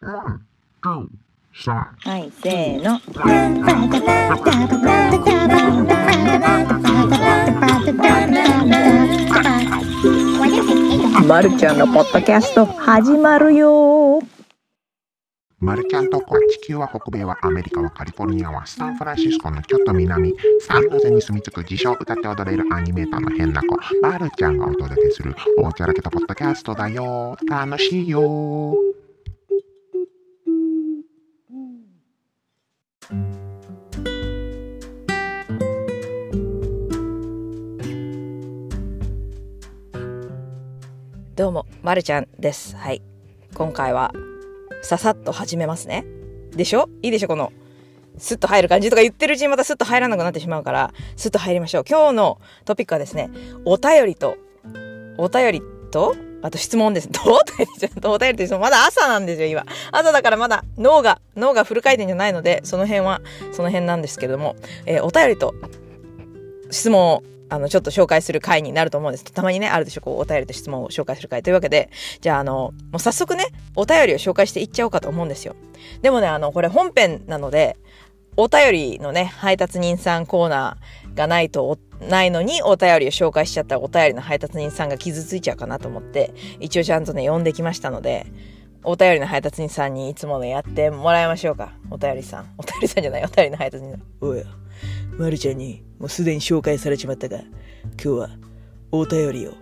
はい、せーの。まるちゃんのポッドキャスト始まるよ。マルちゃんとこは地球は北米はアメリカはカリフォルニアはサンフランシスコのちょっと南サンノゼに住み着く自称歌って踊れるアニメーターの変な子。マルちゃんがお届けするおちゃらけたポッドキャストだよ。楽しいよ。どうも、まるちゃんです。はい。今回はささっと始めますね。でしょ？いいでしょこの、スッと入る感じとか言ってるうちにまたスッと入らなくなってしまうから、スッと入りましょう。今日のトピックはですね、お便りと、お便りと、あと質問です。どうってちゃんとお便りとまだ朝なんですよ、今。朝だからまだ脳が、脳がフル回転じゃないので、その辺は、その辺なんですけども、えー、お便りと質問をあの、ちょっと紹介する回になると思うんです。たまにね、あるでしょ、こう、お便りと質問を紹介する回。というわけで、じゃあ、あの、もう早速ね、お便りを紹介していっちゃおうかと思うんですよ。でもね、あの、これ本編なので、お便りのね、配達人さんコーナーがないと、ないのにお便りを紹介しちゃったらお便りの配達人さんが傷ついちゃうかなと思って、一応ちゃんとね、呼んできましたので、お便りの配達人さんにいつものやってもらいましょうか。お便りさん。お便りさんじゃない、お便りの配達人さん。おや。まるちゃんにもうすでに紹介されちまったが、今日はお便りを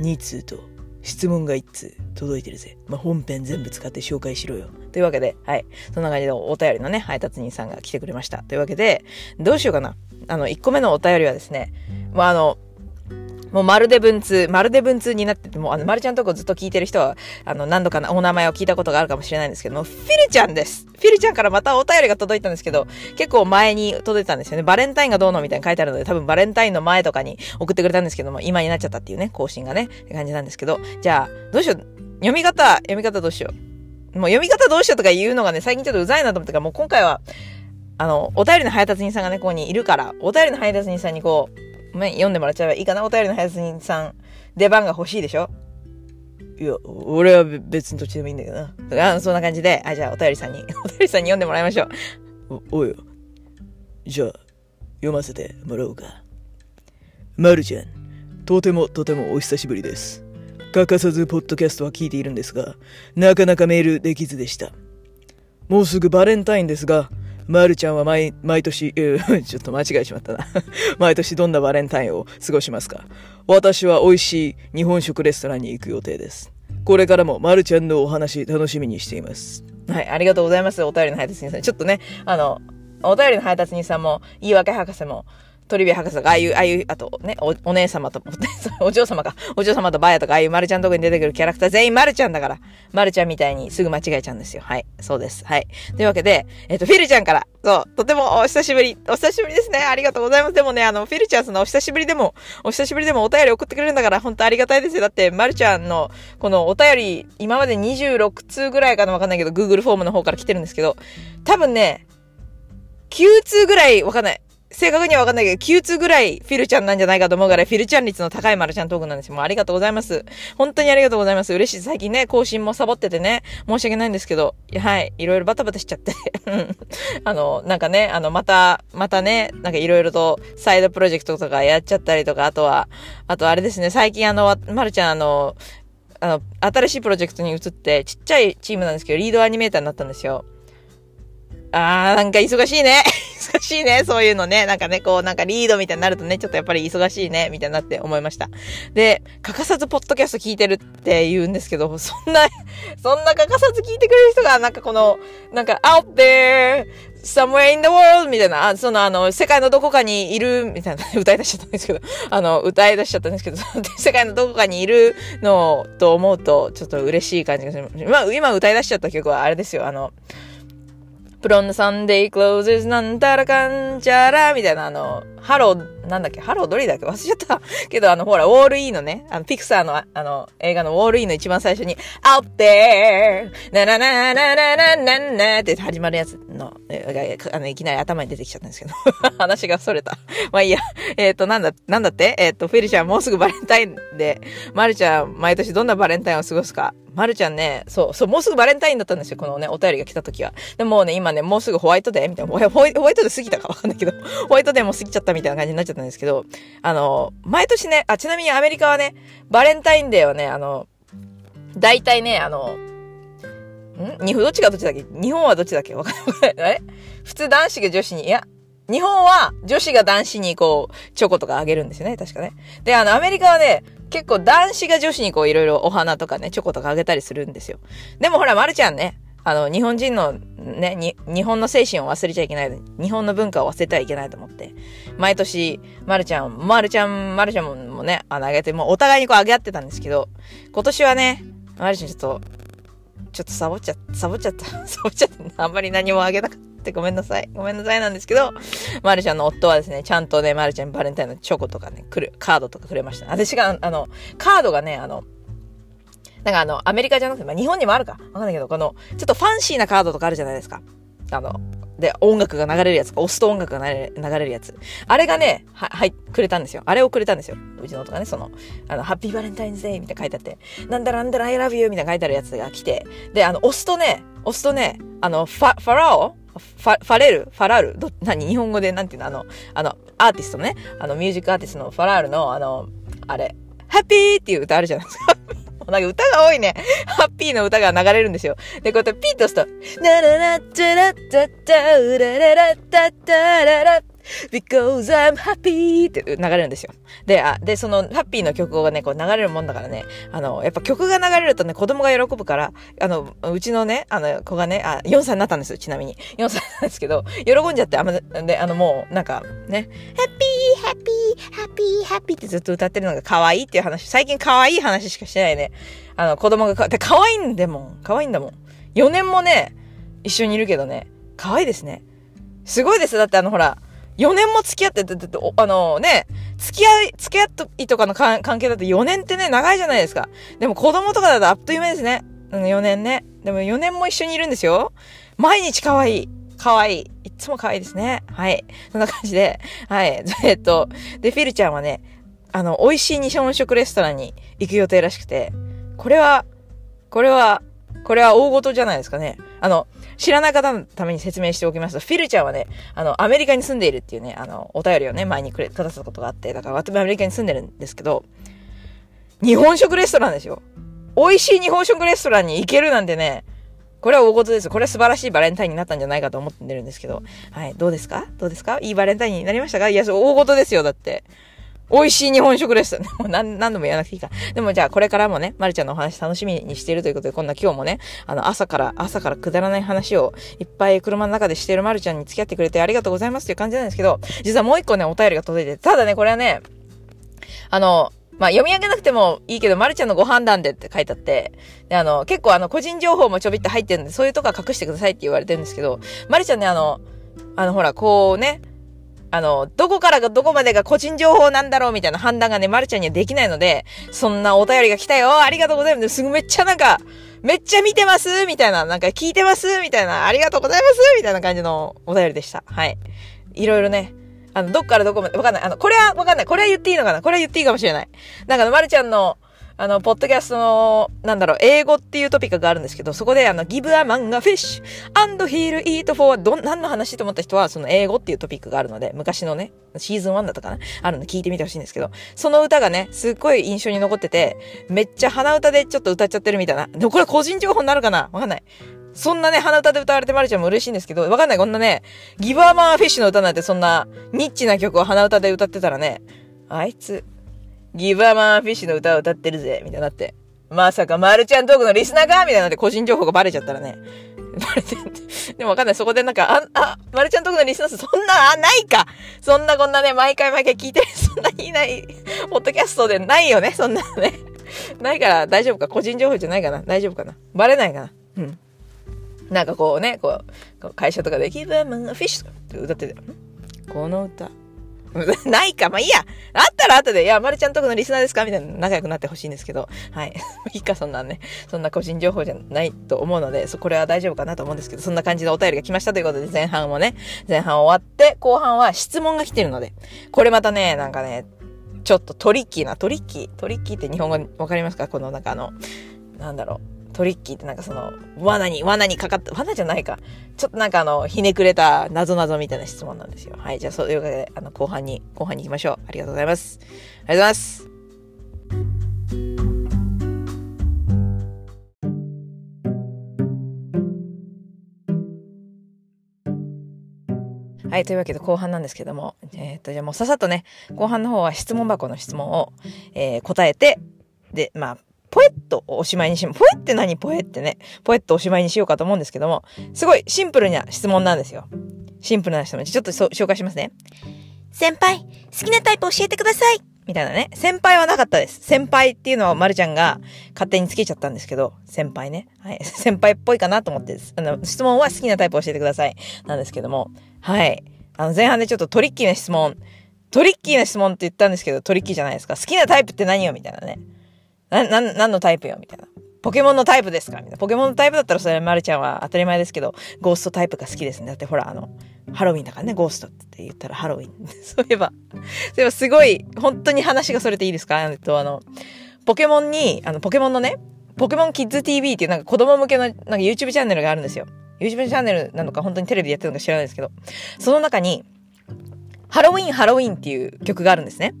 2通と質問が1通届いてるぜ。まあ、本編全部使って紹介しろよ。というわけで、はい。そんな感じでお便りのね、配達人さんが来てくれました。というわけで、どうしようかな。あの、1個目のお便りはですね、まあ、あの、もうまるで文通、まるで文通になってて、もうあの、まるちゃんとこずっと聞いてる人は、あの、何度かお名前を聞いたことがあるかもしれないんですけども、フィルちゃんです。フィルちゃんからまたお便りが届いたんですけど、結構前に届いたんですよね。バレンタインがどうのみたいに書いてあるので、多分バレンタインの前とかに送ってくれたんですけども、今になっちゃったっていうね、更新がね、って感じなんですけど、じゃあ、どうしよう？読み方、読み方どうしよう？もう読み方どうしようとか言うのがね、最近ちょっとうざいなと思ったから、もう今回は、あの、お便りの配達人さんがね、ここにいるから、お便りの配達人さんにこう、読んでもらっちゃえばいいかな、お便りの配達人さん出番が欲しいでしょ？いや、俺は別にどっちでもいいんだけどな。あそんな感じで、あ、じゃあお便りさんに、お便りさんに読んでもらいましょう。お、おいよ。じゃあ、読ませてもらおうか。まるちゃん、とてもとてもお久しぶりです。欠かさずポッドキャストは聞いているんですが、なかなかメールできずでした。もうすぐバレンタインですが、まるちゃんは毎、毎年、えー、ちょっと間違えしまったな。毎年どんなバレンタインを過ごしますか？私は美味しい日本食レストランに行く予定です。これからもまるちゃんのお話楽しみにしています。はい、ありがとうございます。お便りの配達人さん。ちょっとね、あの、お便りの配達人さんも、言い訳博士も、トリビア博士とか、ああいう、ああいう、あとね、お、お姉様と、お嬢様か、お嬢様とバヤとか、ああいうマルちゃんとこに出てくるキャラクター全員マルちゃんだから、マルちゃんみたいにすぐ間違えちゃうんですよ。はい。そうです。はい。というわけで、えっ、と、フィルちゃんから、そう、とてもお久しぶり、お久しぶりですね。ありがとうございます。でもね、あの、フィルちゃんそのお久しぶりでも、お久しぶりでもお便り送ってくれるんだから、本当ありがたいですよ。だって、マルちゃんの、このお便り、今まで26通ぐらいかなわかんないけど、Google フォームの方から来てるんですけど、多分ね、9通ぐらいわかんない。正確にはわかんないけど、9通ぐらいフィルちゃんなんじゃないかと思うから、フィルちゃん率の高いマルちゃんトークなんですよ。もうありがとうございます。本当にありがとうございます。嬉しい。最近ね、更新もサボっててね、申し訳ないんですけど、はい、いろいろバタバタしちゃって あの、なんかね、あの、また、またね、なんかいろいろとサイドプロジェクトとかやっちゃったりとか、あとは、あとあれですね、最近あの、まるちゃんあの、あの、新しいプロジェクトに移って、ちっちゃいチームなんですけど、リードアニメーターになったんですよ。あー、なんか忙しいね。忙しいね。そういうのね。なんかね、こう、なんかリードみたいになるとね、ちょっとやっぱり忙しいね、みたいになって思いました。で、欠かさずポッドキャスト聞いてるって言うんですけど、そんな、そんな欠かさず聞いてくれる人が、なんかこの、なんか、out there, somewhere in the world みたいな、あそのあの、世界のどこかにいる、みたいな、歌い出しちゃったんですけど、あの、歌い出しちゃったんですけど、世界のどこかにいるのと思うと、ちょっと嬉しい感じがします。今、今歌い出しちゃった曲はあれですよ、あの、Put on Sunday Clothes なんたらかんちゃらみたいなあの、ハロー、なんだっけ、ハロードーリーだっけ？忘れちゃった。けど、あの、ほら、ウォール E のね、あの、ピクサーの、あの、映画のウォール E の一番最初に、out there! ななななななななって始まるやつの、あの、いきなり頭に出てきちゃったんですけど。話がそれた。まあいいや。えっ、と、なんだ、なんだってえっ、と、フェリちゃんもうすぐバレンタインで、マルちゃん毎年どんなバレンタインを過ごすか。まるちゃんね、そう、そう、もうすぐバレンタインだったんですよ。このね、お便りが来た時は。でもね、今ね、もうすぐホワイトデーみたいな。ホワイトデー過ぎたかわかんないけど、ホワイトデーも過ぎちゃったみたいな感じになっちゃったんですけど、あの、毎年ね、あ、ちなみにアメリカはね、バレンタインデーはね、あの、大体ね、あの、ん？日本どっちがどっちだっけ？日本はどっちだっけ？わかんない。え？普通男子が女子に、いや、日本は女子が男子にこう、チョコとかあげるんですよね、確かね。で、あの、アメリカはね、結構男子が女子にこういろいろお花とかね、チョコとかあげたりするんですよ。でもほら、まるちゃんね、あの、日本人のね、に、日本の精神を忘れちゃいけない。日本の文化を忘れてはいけないと思って。毎年、まるちゃん、まるちゃん、まるちゃんもね、あの、あげて、もうお互いにこうあげ合ってたんですけど、今年はね、まるちゃんちょっと、ちょっとサボっちゃった、サボっちゃった、サボっちゃった。あんまり何もあげなかった。ってごめんなさい。ごめんなさいなんですけど、まるちゃんの夫はですね、ちゃんとね、まるちゃんバレンタインのチョコとかね、くる、カードとかくれました、私が、あの、カードがね、あの、なんかあの、アメリカじゃなくて、まあ、日本にもあるか。わかんないけど、この、ちょっとファンシーなカードとかあるじゃないですか。あの、で、音楽が流れるやつ、押すと音楽が流れるやつ。あれがね、は、はい、くれたんですよ。あれをくれたんですよ。うちのとかね、その、あの、ハッピーバレンタインズデーみたいな書いてあって、なんだなんだら I love you みたいな書いてあるやつが来て、で、あの、押すとね、押すとね、あの、ファ、ファラオ？ファ、ファレル？ファラール？ど、何？日本語でなんていうの？あの、あの、アーティストね。あの、ミュージックアーティストのファラールの、あの、あれ、ハッピーっていう歌あるじゃないですか。なんか歌が多いね。ハッピーの歌が流れるんですよ。で、こうやってピッと押すと、ラララッチャラッチャッチャウラララッタッタララッ because I'm happy って流れるんですよ。で、あ、で、そのハッピーの曲がね、こう流れるもんだからね、あの、やっぱ曲が流れるとね、子供が喜ぶから、あの、うちのね、あの、子がね、あ、4歳になったんですよ、ちなみに。4歳なんですけど、喜んじゃって、あ、で、あの、もう、なんか、ね、ハッピー、ハッピー、ハッピー、ハッピーってずっと歌ってるのが可愛いっていう話、最近可愛い話しかしてないね。あの、子供がか、で、可愛いんでもん、可愛いんだもん。4年もね、一緒にいるけどね、可愛いですね。すごいです。だってあの、ほら、4年も付き合って、て、あのね、付き合い、付き合いとかの関係だと4年ってね、長いじゃないですか。でも子供とかだとあっという間ですね。うん、4年ね。でも4年も一緒にいるんですよ。毎日可愛い。可愛い。いつも可愛いですね。はい。そんな感じで。はい。えっと、で、フィルちゃんはね、あの、美味しい日本食レストランに行く予定らしくて、これは、これは、これは大事じゃないですかね。あの、知らない方のために説明しておきますと、フィルちゃんはね、あの、アメリカに住んでいるっていうね、あの、お便りをね、前にくれ、くださったことがあって、だから私アメリカに住んでるんですけど、日本食レストランですよ。美味しい日本食レストランに行けるなんてね、これは大事です。これは素晴らしいバレンタインになったんじゃないかと思ってるんですけど。はい。どうですか？どうですか？いいバレンタインになりましたか？いや、そう、大事ですよ。だって。美味しい日本食レストラン。もう何、何度も言わなくていいか。でもじゃあこれからもね、まるちゃんのお話楽しみにしているということで、こんな今日もね、あの、朝から、朝からくだらない話をいっぱい車の中でしているまるちゃんに付き合ってくれてありがとうございますという感じなんですけど、実はもう一個ね、お便りが届いて、ただね、これはね、あの、まあ、読み上げなくてもいいけど、まるちゃんのご判断でって書いてあって、で、あの、結構あの、個人情報もちょびっと入ってるんで、そういうとこは隠してくださいって言われてるんですけど、まるちゃんね、あの、あの、ほら、こうね、あの、どこからがどこまでが個人情報なんだろうみたいな判断がね、まるちゃんにはできないので、そんなお便りが来たよありがとうございますすぐめっちゃなんか、めっちゃ見てますみたいな、なんか聞いてますみたいな、ありがとうございますみたいな感じのお便りでした。はい。いろいろね、あの、どっからどこまで、わかんない。あの、これはわかんない。これは言っていいのかな？これは言っていいかもしれない。なんか、まるちゃんの、あの、ポッドキャストの、なんだろう、英語っていうトピックがあるんですけど、そこで、あの、give a man a fish and he'll eat for ど、何の話と思った人は、その英語っていうトピックがあるので、昔のね、シーズン1だったかなあるの聞いてみてほしいんですけど、その歌がね、すっごい印象に残ってて、めっちゃ鼻歌でちょっと歌っちゃってるみたいな。でもこれ個人情報になるかなわかんない。そんなね、鼻歌で歌われてまるちゃんも嬉しいんですけど、わかんない。こんなね、ギブアマンフィッシュの歌なんてそんな、ニッチな曲を鼻歌で歌ってたらね、あいつ、ギブアマンフィッシュの歌を歌ってるぜ、みたいになって。まさか、マルちゃんトークのリスナーかみたいなって個人情報がバレちゃったらね。バレて、で。もわかんない。そこでなんか、あ、あ、マルちゃんトークのリスナーそんな、あ、ないか。そんなこんなね、毎回毎回聞いてる、そんなにいない、ポッドキャストでないよね、そんなのね。ないから大丈夫か。個人情報じゃないかな。大丈夫かな。バレないかな。うん。なんかこうね、こう、会社とかで、ギブアマンフィッシュとか歌ってて、この歌、ないか。まあいいや。あったら後で、いや、まるちゃんとこのリスナーですか？みたいな仲良くなってほしいんですけど。はい。いいか、そんなね。そんな個人情報じゃないと思うので、そ、これは大丈夫かなと思うんですけど、そんな感じのお便りが来ましたということで、前半もね、前半終わって、後半は質問が来てるので、これまたね、なんかね、ちょっとトリッキーな、トリッキー、トリッキーって日本語わかりますか？このなんかあの、なんだろう。トリッキーってなんかその、罠に、罠にかかった、罠じゃないか。ちょっとなんかあの、ひねくれた、なぞなぞみたいな質問なんですよ。はい。じゃあ、そういうわけで、あの、後半に、後半に行きましょう。ありがとうございます。ありがとうございます。はい。というわけで後半なんですけども、えっ、と、じゃあもうささっとね、後半の方は質問箱の質問を、えー、答えて、で、まあ、ポエットをおしまいにし、ポエって何？ポエってね、ポエットおしまいにしようかと思うんですけども、すごいシンプルな質問なんですよ。シンプルな質問。ちょっと紹介しますね。先輩、好きなタイプ教えてくださいみたいなね。先輩はなかったです。先輩っていうのはまるちゃんが勝手につけちゃったんですけど、先輩ね。はい。先輩っぽいかなと思ってです。あの、質問は好きなタイプ教えてください。なんですけども。はい。あの、前半でちょっとトリッキーな質問。トリッキーな質問って言ったんですけど、トリッキーじゃないですか。好きなタイプって何よ？みたいなね。な、な、何のタイプよみたいな。ポケモンのタイプですかみたいな。ポケモンのタイプだったらそれ、まるちゃんは当たり前ですけど、ゴーストタイプが好きですね。だってほら、あの、ハロウィンだからね、ゴーストって言ったらハロウィン。そういえば、そういえばすごい、本当に話がそれていいですか？えっと、あの、ポケモンに、あの、ポケモンのね、ポケモンキッズ TV っていうなんか子供向けのなんか YouTube チャンネルがあるんですよ。YouTube チャンネルなのか本当にテレビでやってるのか知らないですけど、その中に、ハロウィンハロウィンっていう曲があるんですね。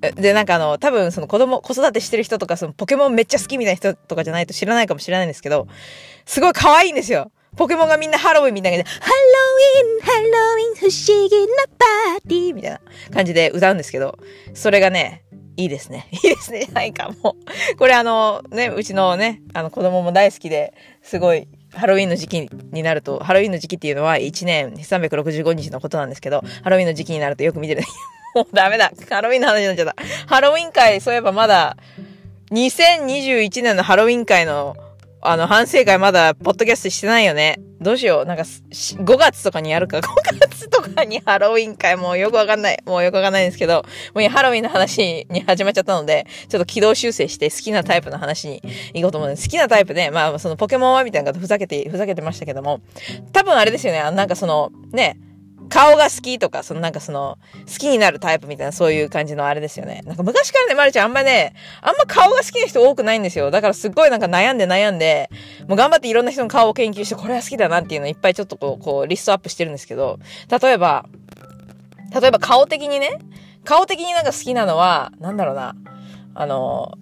で、なんかあの、多分その子供、子育てしてる人とか、そのポケモンめっちゃ好きみたいな人とかじゃないと知らないかもしれないんですけど、すごい可愛いんですよ。ポケモンがみんなハロウィンみたいな感じで、ハロウィン、ハロウィン、不思議なパーティーみたいな感じで歌うんですけど、それがね、いいですね。いいですね。なんかもう、これあの、ね、うちのね、あの子供も大好きで、すごい、ハロウィンの時期になると、ハロウィンの時期っていうのは1年365日のことなんですけど、ハロウィンの時期になるとよく見てる。もうダメだ。ハロウィンの話になっちゃった。ハロウィン会、そういえばまだ、2021年のハロウィン会の、あの、反省会まだ、ポッドキャストしてないよね。どうしよう。なんか、5月とかにやるか。5月とかにハロウィン会、もうよくわかんない。もうよくわかんないんですけど、もうハロウィンの話に始まっちゃったので、ちょっと軌道修正して好きなタイプの話に行こうと思うんです。好きなタイプで、まあ、そのポケモンはみたいなことふざけて、ふざけてましたけども、多分あれですよね。なんかその、ね、顔が好きとか、そのなんかその、好きになるタイプみたいなそういう感じのあれですよね。なんか昔からね、まるちゃんあんまね、あんま顔が好きな人多くないんですよ。だからすっごいなんか悩んで悩んで、もう頑張っていろんな人の顔を研究して、これは好きだなっていうのをいっぱいちょっとこう、こう、リストアップしてるんですけど、例えば、例えば顔的にね、顔的になんか好きなのは、なんだろうな、あの、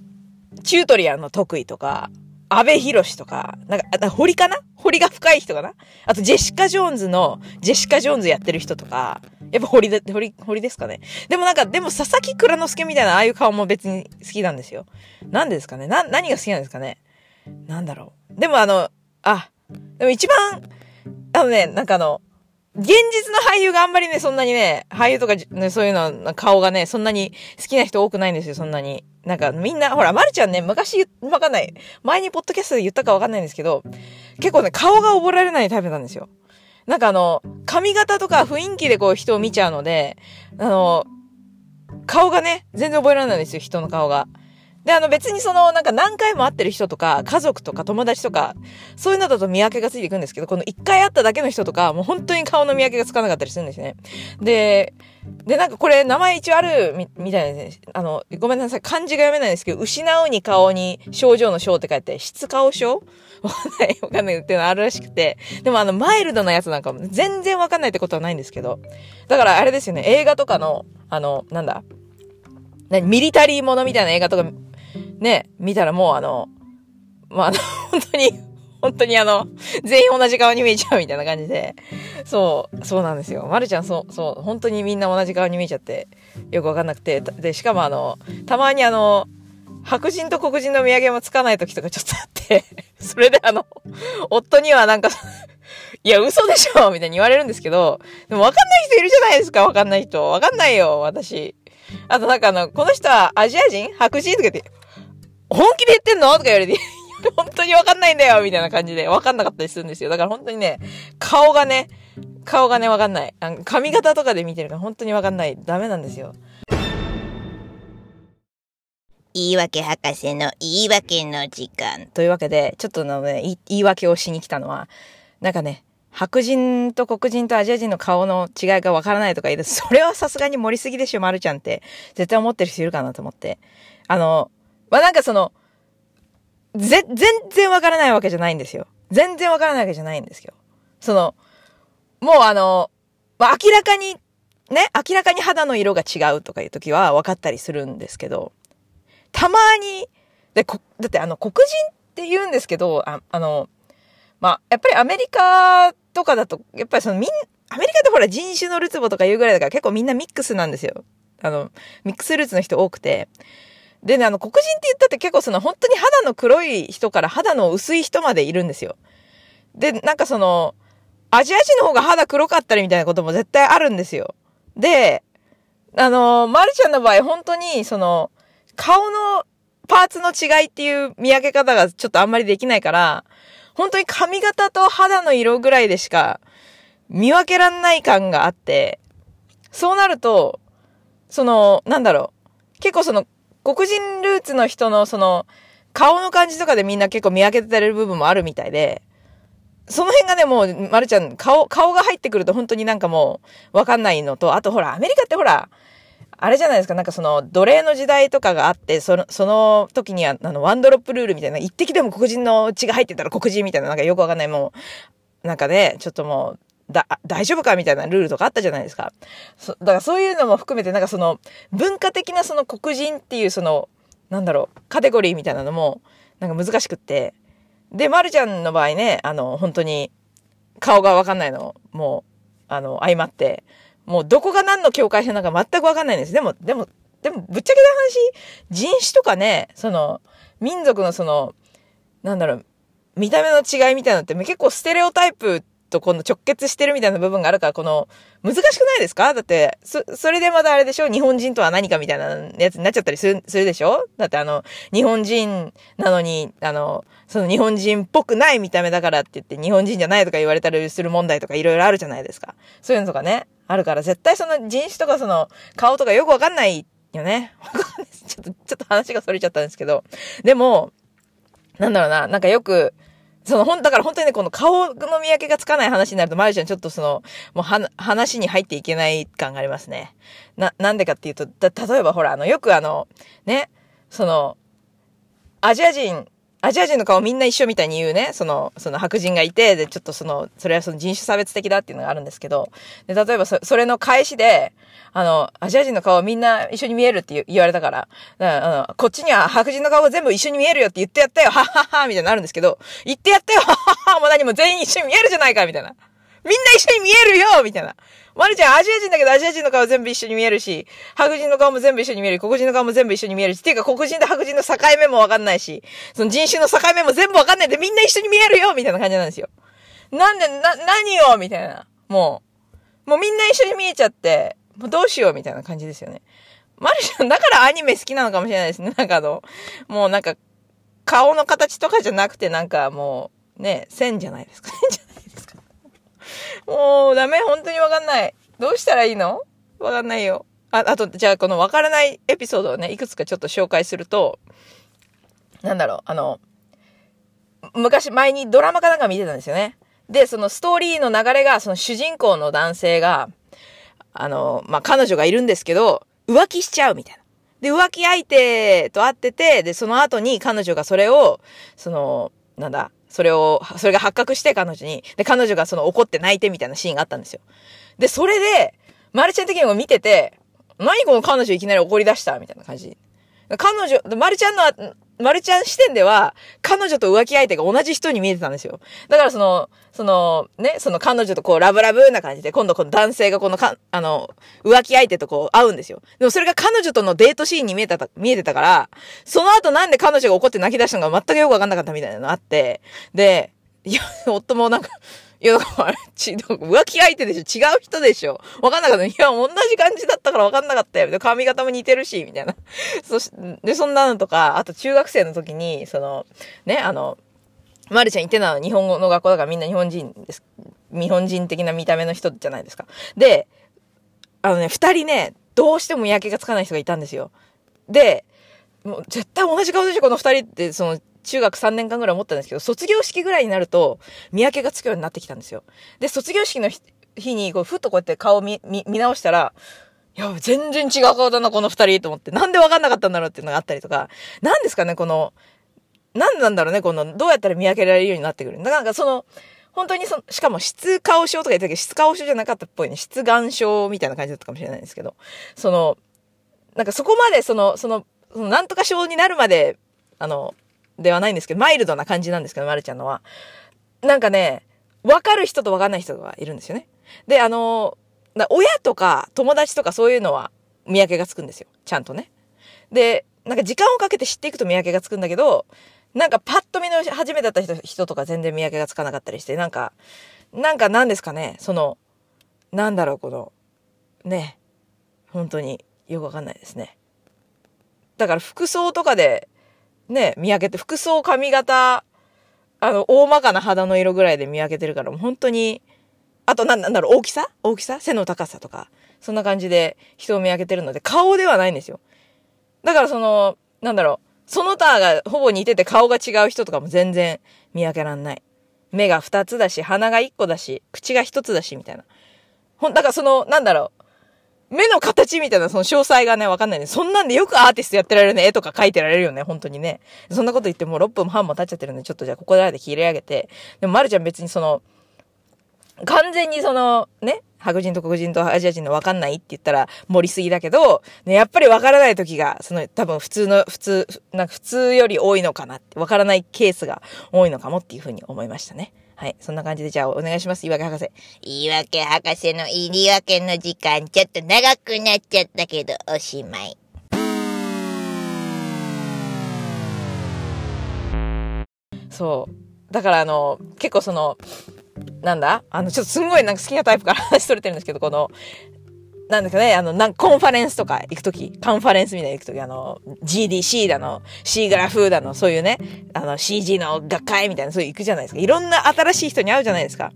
チュートリアルの得意とか、安倍博士とか、なんか、か堀かな？堀が深い人かな？あと、ジェシカ・ジョーンズの、ジェシカ・ジョーンズやってる人とか、やっぱ堀で、堀、堀ですかね？でもなんか、でも佐々木蔵之介みたいなああいう顔も別に好きなんですよ。なんでですかね？な、何が好きなんですかね？なんだろう。でもあの、あ、でも一番、あのね、なんかあの、現実の俳優があんまりね、そんなにね、俳優とか、ね、そういうの、顔がね、そんなに好きな人多くないんですよ、そんなに。なんかみんな、ほら、まるちゃんね、昔、わかんない。前にポッドキャストで言ったかわかんないんですけど、結構ね、顔が覚えられないタイプなんですよ。なんかあの、髪型とか雰囲気でこう人を見ちゃうので、あの、顔がね、全然覚えられないんですよ、人の顔が。で、あの別にそのなんか何回も会ってる人とか、家族とか友達とか、そういうのだと見分けがついていくんですけど、この一回会っただけの人とか、もう本当に顔の見分けがつかなかったりするんですね。で、で、なんかこれ名前一応あるみみたいですね。あの、ごめんなさい。漢字が読めないんですけど、失うに顔に症状の症って書いて、質顔症？わかんない、わかんないっていうのあるらしくて。でもあの、マイルドなやつなんかも全然わかんないってことはないんですけど。だからあれですよね、映画とかの、あの、なんだ、何ミリタリーものみたいな映画とかね、見たらもうあの、まあ、の、本当に、本当にあの、全員同じ顔に見えちゃうみたいな感じで、そう、そうなんですよ。まるちゃん、そう、そう、本当にみんな同じ顔に見えちゃって、よくわかんなくて、で、しかもあの、たまにあの、白人と黒人の土産もつかない時とかちょっとあって、それであの、夫にはなんか、いや、嘘でしょみたいに言われるんですけど、でもわかんない人いるじゃないですか、わかんない人。わかんないよ、私。あとなんかあの、この人はアジア人白人とかって、本気で言ってんの？とか言われて、本当にわかんないんだよみたいな感じでわかんなかったりするんですよ。だから本当にね、顔がね、顔がね、わかんない。あの髪型とかで見てるから本当にわかんない。ダメなんですよ。言い訳博士の言い訳の時間。というわけで、ちょっとのね、言い訳をしに来たのは、なんかね、白人と黒人とアジア人の顔の違いがわからないとか言うと、それはさすがに盛りすぎでしょ、まるちゃんって。絶対思ってる人いるかなと思って。あの、まあ、なんかその、ぜ、全然わからないわけじゃないんですよ。全然わからないわけじゃないんですよ。その、もうあの、まあ、明らかに、ね、明らかに肌の色が違うとかいう時は分かったりするんですけど、たまに、で、こ、だってあの、黒人って言うんですけど、ああの、まあ、やっぱりアメリカとかだと、やっぱりそのみん、アメリカってほら人種のるつぼとか言うぐらいだから結構みんなミックスなんですよ。あの、ミックスルーツの人多くて。でね、あの、黒人って言ったって結構その本当に肌の黒い人から肌の薄い人までいるんですよ。で、なんかその、アジア人の方が肌黒かったりみたいなことも絶対あるんですよ。で、あの、マルちゃんの場合本当にその、顔のパーツの違いっていう見分け方がちょっとあんまりできないから、本当に髪型と肌の色ぐらいでしか見分けらんない感があって、そうなると、その、なんだろう。結構その、黒人ルーツの人のその、顔の感じとかでみんな結構見分けてれる部分もあるみたいで、その辺がね、もう、まるちゃん、顔、顔が入ってくると本当になんかもう、わかんないのと、あとほら、アメリカってほら、あれじゃないですか、なんかその、奴隷の時代とかがあって、その、その時には、あの、ワンドロップルールみたいな、一滴でも黒人の血が入ってたら黒人みたいな、なんかよくわかんない、もう、なんかね、ちょっともう、だ、大丈夫かみたいなルールとかあったじゃないですか。そ、だからそういうのも含めて、なんかその、文化的なその黒人っていうその、なんだろう、カテゴリーみたいなのも、なんか難しくって。で、まるちゃんの場合ね、あの、本当に、顔がわかんないの、もう、あの、相まって、もうどこが何の境界線なのか全くわかんないんです。でも、でも、でも、ぶっちゃけた話、人種とかね、その、民族のその、なんだろう、見た目の違いみたいなのって結構ステレオタイプとこの直結してるみたいな部分があるから、この、難しくないですか？だって、そ、それでまたあれでしょ？日本人とは何かみたいなやつになっちゃったりする、するでしょ？だってあの、日本人なのに、あの、その日本人っぽくない見た目だからって言って日本人じゃないとか言われたりする問題とかいろいろあるじゃないですか。そういうのとかね、あるから絶対その人種とかその顔とかよくわかんないよね。ちょっと、ちょっと話が逸れちゃったんですけど。でも、なんだろうな、なんかよく、その、ほん、だから本当にね、この顔の見分けがつかない話になると、マルちゃんちょっとその、もうは、話に入っていけない感がありますね。な、なんでかっていうと、だ、例えばほら、あの、よくあの、ね、その、アジア人アジア人の顔みんな一緒みたいに言うね、その、その白人がいて、で、ちょっとその、それはその人種差別的だっていうのがあるんですけど、で、例えばそそれの返しで、あの、アジア人の顔みんな一緒に見えるって言われたから、からあの、こっちには白人の顔全部一緒に見えるよって言ってやったよ、はっはっはみたいになるんですけど、言ってやったよ、はっはっはもう何も全員一緒に見えるじゃないかみたいな。みんな一緒に見えるよみたいな。まるちゃんアジア人だけどアジア人の顔全部一緒に見えるし、白人の顔も全部一緒に見える。黒人の顔も全部一緒に見えるし。っていうか黒人と白人の境目もわかんないし、その人種の境目も全部わかんないでみんな一緒に見えるよみたいな感じなんですよ。なんで、な、何よみたいな。もう、もうみんな一緒に見えちゃって、もうどうしよう？みたいな感じですよね。マルちゃん、だからアニメ好きなのかもしれないですね。なんかあの、もうなんか、顔の形とかじゃなくてなんかもう、ね、線じゃないですか。線じゃないですか。もうダメ、本当にわかんない。どうしたらいいの？わかんないよ。あ、あと、じゃあこのわからないエピソードをね、いくつかちょっと紹介すると、なんだろう、あの、昔前にドラマかなんか見てたんですよね。で、そのストーリーの流れが、その主人公の男性が、あの、まあ、彼女がいるんですけど、浮気しちゃうみたいな。で、浮気相手と会ってて、で、その後に彼女がそれを、その、なんだ、それを、それが発覚して彼女に、で、彼女がその怒って泣いてみたいなシーンがあったんですよ。で、それで、マルちゃん的にも見てて、何この彼女いきなり怒り出したみたいな感じ。彼女、マルちゃんのマルちゃん視点では、彼女と浮気相手が同じ人に見えてたんですよ。だからその、その、ね、その彼女とこうラブラブな感じで、今度この男性がこのか、あの、浮気相手とこう会うんですよ。でもそれが彼女とのデートシーンに見えた、見えてたから、その後なんで彼女が怒って泣き出したのか全くよくわかんなかったみたいなのあって、で、いや、夫もなんか、いや、だから、ち、浮気相手でしょ違う人でしょわかんなかった。いや、同じ感じだったからわかんなかったよ。髪型も似てるし、みたいな。そし、で、そんなのとか、あと中学生の時に、その、ね、あの、まるちゃん言ってたの日本語の学校だからみんな日本人です。日本人的な見た目の人じゃないですか。で、あのね、二人ね、どうしても見分けがつかない人がいたんですよ。で、もう絶対同じ顔でしょ、この二人って、その、中学3年間ぐらい思ったんですけど、卒業式ぐらいになると、見分けがつくようになってきたんですよ。で、卒業式の日に、こう、ふっとこうやって顔見、見、見直したら、いや、全然違う顔だな、この二人と思って。なんで分かんなかったんだろうっていうのがあったりとか、なんですかね、この、なんなんだろうね、この、どうやったら見分けられるようになってくる。なんかその、本当にその、しかも質顔症とか言ってたけど、質顔症じゃなかったっぽいね。質眼症みたいな感じだったかもしれないんですけど、その、なんかそこまでその、その、そのなんとか症になるまで、あの、ではないんですけど、マイルドな感じなんですけど、まるちゃんのは。なんかね、わかる人とわかんない人がいるんですよね。で、あの、親とか友達とかそういうのは見分けがつくんですよ。ちゃんとね。で、なんか時間をかけて知っていくと見分けがつくんだけど、なんかパッと見の初めだった人人とか全然見分けがつかなかったりして、なんか、なんか何ですかね、その、なんだろう、この、ね、本当によくわかんないですね。だから服装とかで、ね、見分けて、服装、髪型、あの、大まかな肌の色ぐらいで見分けてるから、もう本当に、あとなんだろう、大きさ？大きさ？背の高さとか、そんな感じで人を見分けてるので、顔ではないんですよ。だからその、なんだろう、その他がほぼ似てて顔が違う人とかも全然見分けらんない。目が二つだし、鼻が一個だし、口が一つだし、みたいな。ほん、だからその、なんだろう。目の形みたいなその詳細がね、わかんないね。そんなんでよくアーティストやってられるね。絵とか描いてられるよね。本当にね。そんなこと言ってもう6分半も経っちゃってるんで、ちょっとじゃあここで切り上げて。でも、まるちゃん別にその、完全にその、ね、白人と黒人とアジア人の分かんないって言ったら盛りすぎだけど、ね、やっぱり分からない時が、その多分普通の、普通、なんか普通より多いのかなって、分からないケースが多いのかもっていうふうに思いましたね。はい。そんな感じでじゃあお願いします。言い訳博士。言い訳博士の言い訳の時間、ちょっと長くなっちゃったけど、おしまい。そう。だからあの、結構その、なんだ？あの、ちょっとすんごいなんか好きなタイプから話しとれてるんですけど、この、なんですかね、あの、なんコンファレンスとか行くとき、カンファレンスみたいな行くとき、あの、GDC だの、C グラフだの、そういうね、あの、CG の学会みたいな、そういう行くじゃないですか。いろんな新しい人に会うじゃないですか。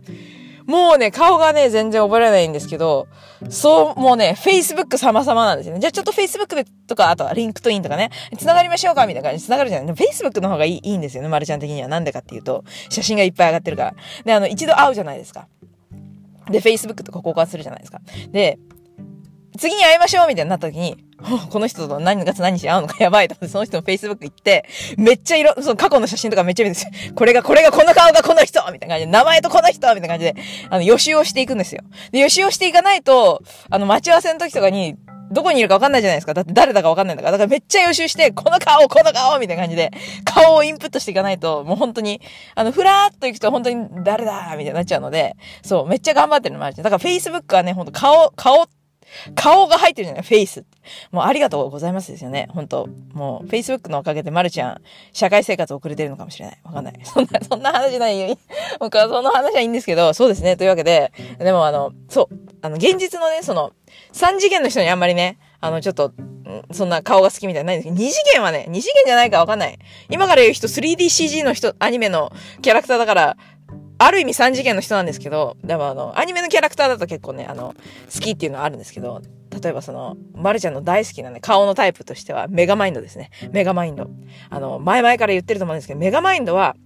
もうね、顔がね、全然覚えられないんですけど、そう、もうね、Facebook 様々なんですよね。じゃあちょっと Facebook でとか、あとは LinkedIn とかね、繋がりましょうかみたいな感じで繋がるじゃない。Facebook の方がいいいいんですよね、まるちゃん的には。なんでかっていうと、写真がいっぱい上がってるから。で、あの、一度会うじゃないですか。で、Facebook とか交換するじゃないですか。で、次に会いましょうみたいになった時に、この人と何月何日会うのかやばいと思って、その人の Facebook 行って、めっちゃいろ、その過去の写真とかめっちゃ見るんですよ。これが、これが、この顔がこの人みたいな感じで、名前とこの人みたいな感じで、あの、予習をしていくんですよ。で、予習をしていかないと、あの、待ち合わせの時とかに、どこにいるか分かんないじゃないですか。だって誰だか分かんないんだから。だからめっちゃ予習して、この顔、この顔みたいな感じで、顔をインプットしていかないと、もう本当に、あの、ふらーっと行くと本当に誰だみたいになっちゃうので、そう、めっちゃ頑張ってるのもあるだから Facebook はね、ほんと顔、顔顔が入ってるじゃないフェイス。もうありがとうございますですよね。本当もう、Facebook のおかげでまるちゃん、社会生活を送れてるのかもしれない。わかんない。そんな、そんな話ないよ。僕はその話はいいんですけど、そうですね。というわけで、でもあの、そう、あの、現実のね、その、3次元の人にあんまりね、あの、ちょっと、そんな顔が好きみたいなないんですけど、2次元はね、2次元じゃないかわかんない。今から言う人 3DCG の人、アニメのキャラクターだから、ある意味3次元の人なんですけど、でもあの、アニメのキャラクターだと結構ね、あの、好きっていうのはあるんですけど、例えばその、まるちゃんの大好きなね、顔のタイプとしては、メガマインドですね。メガマインド。あの、前々から言ってると思うんですけど、メガマインドは、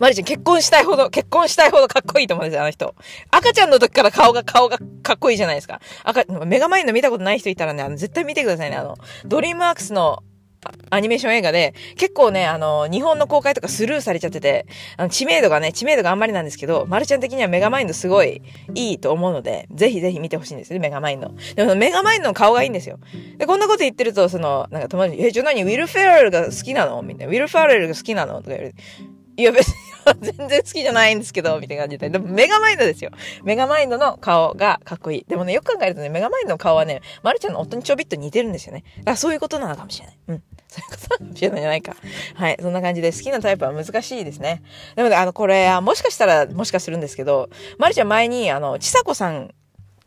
マルちゃん結婚したいほど、結婚したいほどかっこいいと思うんですよ、あの人。赤ちゃんの時から顔が、顔がかっこいいじゃないですか。赤、メガマインド見たことない人いたらね、あの、絶対見てくださいね。あの、ドリームワークスのアニメーション映画で、結構ね、あの、日本の公開とかスルーされちゃってて、あの、知名度がね、知名度があんまりなんですけど、マルちゃん的にはメガマインドすごいいいと思うので、ぜひぜひ見てほしいんですね、メガマインド。でも、メガマインドの顔がいいんですよ。で、こんなこと言ってると、その、なんか友達に、え、じゃあ何？ウィル・フェラルが好きなの？みたいな。ウィル・フェラルが好きなの？とか言われて、いや別に、全然好きじゃないんですけど、みたいな感じで。でもメガマインドですよ。メガマインドの顔がかっこいい。でもね、よく考えるとね、メガマインドの顔はね、マルちゃんの夫にちょびっと似てるんですよね。だからそういうことなのかもしれない。うん。そういうことなのかもしれないじゃないか。はい。そんな感じで好きなタイプは難しいですね。でもね、あの、これ、もしかしたら、もしかするんですけど、マルちゃん前に、あの、ちさこさん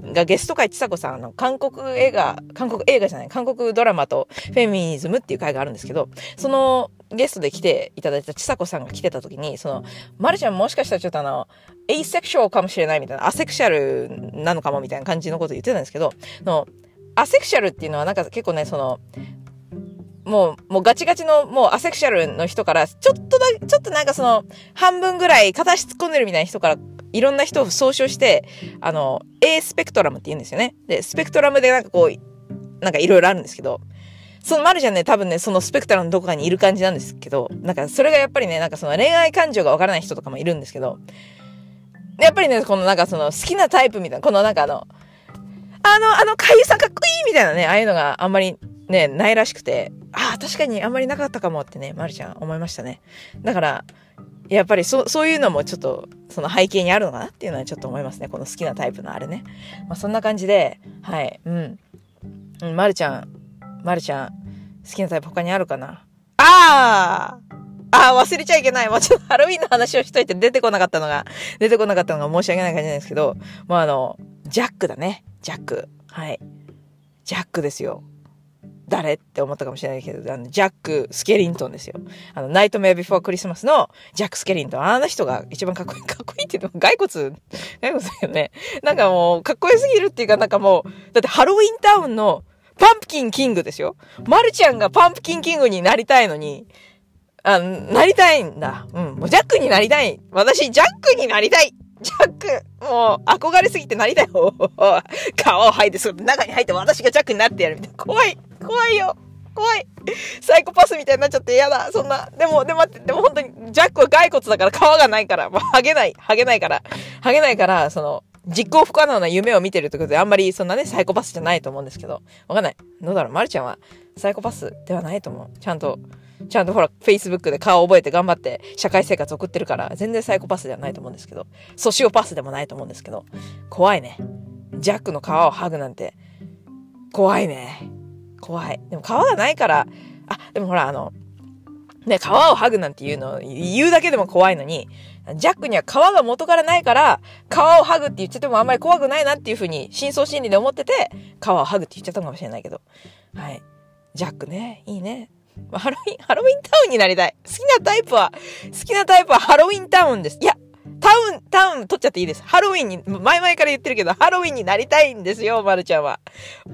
がゲスト会ちさこさん、の、韓国映画、韓国映画じゃない、韓国ドラマとフェミニズムっていう会があるんですけど、そのゲストで来ていただいたちさこさんが来てた時に、その、まるちゃんもしかしたらちょっとあの、エイセクションかもしれないみたいな、アセクシャルなのかもみたいな感じのこと言ってたんですけど、の、アセクシャルっていうのはなんか結構ね、その、もう、もうガチガチの、もうアセクシャルの人から、ちょっとだけ、ちょっとなんかその、半分ぐらい片足突っ込んでるみたいな人から、いろんな人を総称して、あの、A スペクトラムって言うんですよね。で、スペクトラムでなんかこう、なんかいろいろあるんですけど、そのマルちゃんね、多分ね、そのスペクトラのどこかにいる感じなんですけど、なんかそれがやっぱりね、なんかその恋愛感情がわからない人とかもいるんですけど、やっぱりね、このなんかその好きなタイプみたいな、このなんかあの、あの、あの、かゆさんかっこいいみたいなね、ああいうのがあんまりね、ないらしくて、ああ、確かにあんまりなかったかもってね、まるちゃん思いましたね。だから、やっぱりそそういうのもちょっと、その背景にあるのかなっていうのはちょっと思いますね。この好きなタイプのあれね。まあそんな感じで、はい、うん。うん、まるちゃん、まるちゃん、好きなタイプ他にあるかな？ああああ、忘れちゃいけない。もうちょっとハロウィンの話をしといて出てこなかったのが、出てこなかったのが申し訳ない感じなんですけど、まああの、ジャックだね。ジャック。はい。ジャックですよ。誰って思ったかもしれないけど、あの、ジャック・スケリントンですよ。あの、ナイトメアビフォークリスマスのジャック・スケリントン。あの人が一番かっこいい。かっこいいって言っても、骸骨、骸骨だよね。なんかもう、かっこよすぎるっていうか、なんかもう、だってハロウィンタウンのパンプキンキングですよ。マルちゃんがパンプキンキングになりたいのに、あ、なりたいんだ。うん。もうジャックになりたい。私、ジャックになりたい。ジャック、もう、憧れすぎてなりたいよ。顔を吐いて、その中に入って私がジャックになってやるみたいな。怖い。怖いよ。怖い。サイコパスみたいになっちゃって嫌だ。そんな。でも、でも待って、でも本当に、ジャックは骸骨だから皮がないから、もう、ハゲない、ハゲないから、ハゲないから、その、実行不可能な夢を見てるってことで、あんまりそんなね、サイコパスじゃないと思うんですけど、わかんない。どうだろう、まるちゃんは、サイコパスではないと思う。ちゃんと、ちゃんとほら、Facebook で顔を覚えて頑張って社会生活送ってるから、全然サイコパスではないと思うんですけど、ソシオパスでもないと思うんですけど、怖いね。ジャックの皮を剥ぐなんて、怖いね。怖い。でも皮がないから、あ、でもほら、あの、ね、皮を剥ぐなんていうの言うだけでも怖いのに、ジャックには皮が元からないから、皮を剥ぐって言っちゃってもあんまり怖くないなっていうふうに、深層心理で思ってて、皮を剥ぐって言っちゃったのかもしれないけど。はい。ジャックね、いいね。ハロウィン、ハロウィンタウンになりたい。好きなタイプは、好きなタイプはハロウィンタウンです。いや、タウン、タウン取っちゃっていいです。ハロウィンに、前々から言ってるけど、ハロウィンになりたいんですよ、まるちゃんは。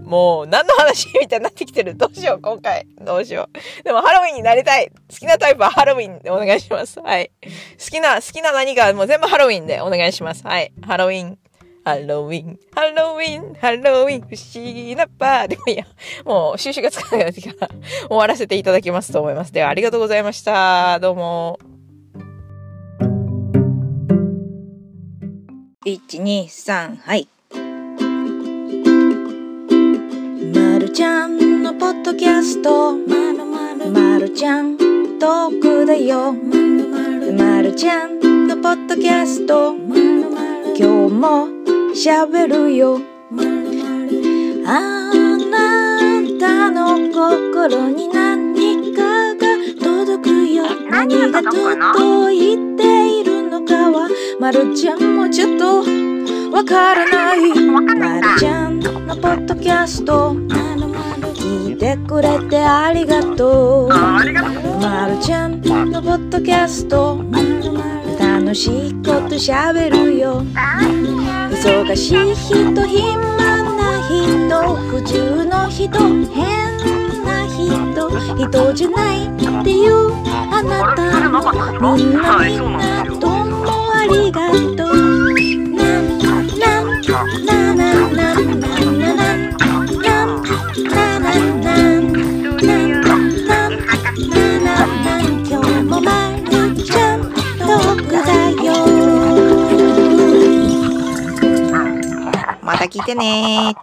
もう、何の話みたいになってきてる？どうしよう、今回。どうしよう。でも、ハロウィンになりたい。好きなタイプはハロウィンでお願いします。はい。好きな、好きな何か、もう全部ハロウィンでお願いします。はい。ハロウィン。ハロウィン、ハロウィン、ハロウィン、不思議なパー。でもいいや、もう収集がつかなくなってから、終わらせていただきますと思います。では、ありがとうございました。どうも。1、2、3、はい。まるちゃんのポッドキャスト。まるまる。まるちゃんトークだよ。まるまる。まるちゃんのポッドキャスト。まるまる今日も喋るよ。まるまるあなたの心に何かが届くよ。何が届いている？はまるちゃんもちょっとわからない。まるちゃんのポッドキャスト聞いてくれてありがとう。まるちゃんのポッドキャスト楽しいことしゃべるよ。忙しい人暇な人普通の人変な人人じゃないっていうあなた。みんなみんなどうもありがとうなんなんなんなんなんなんまるちゃんトークだよまた聞いてね。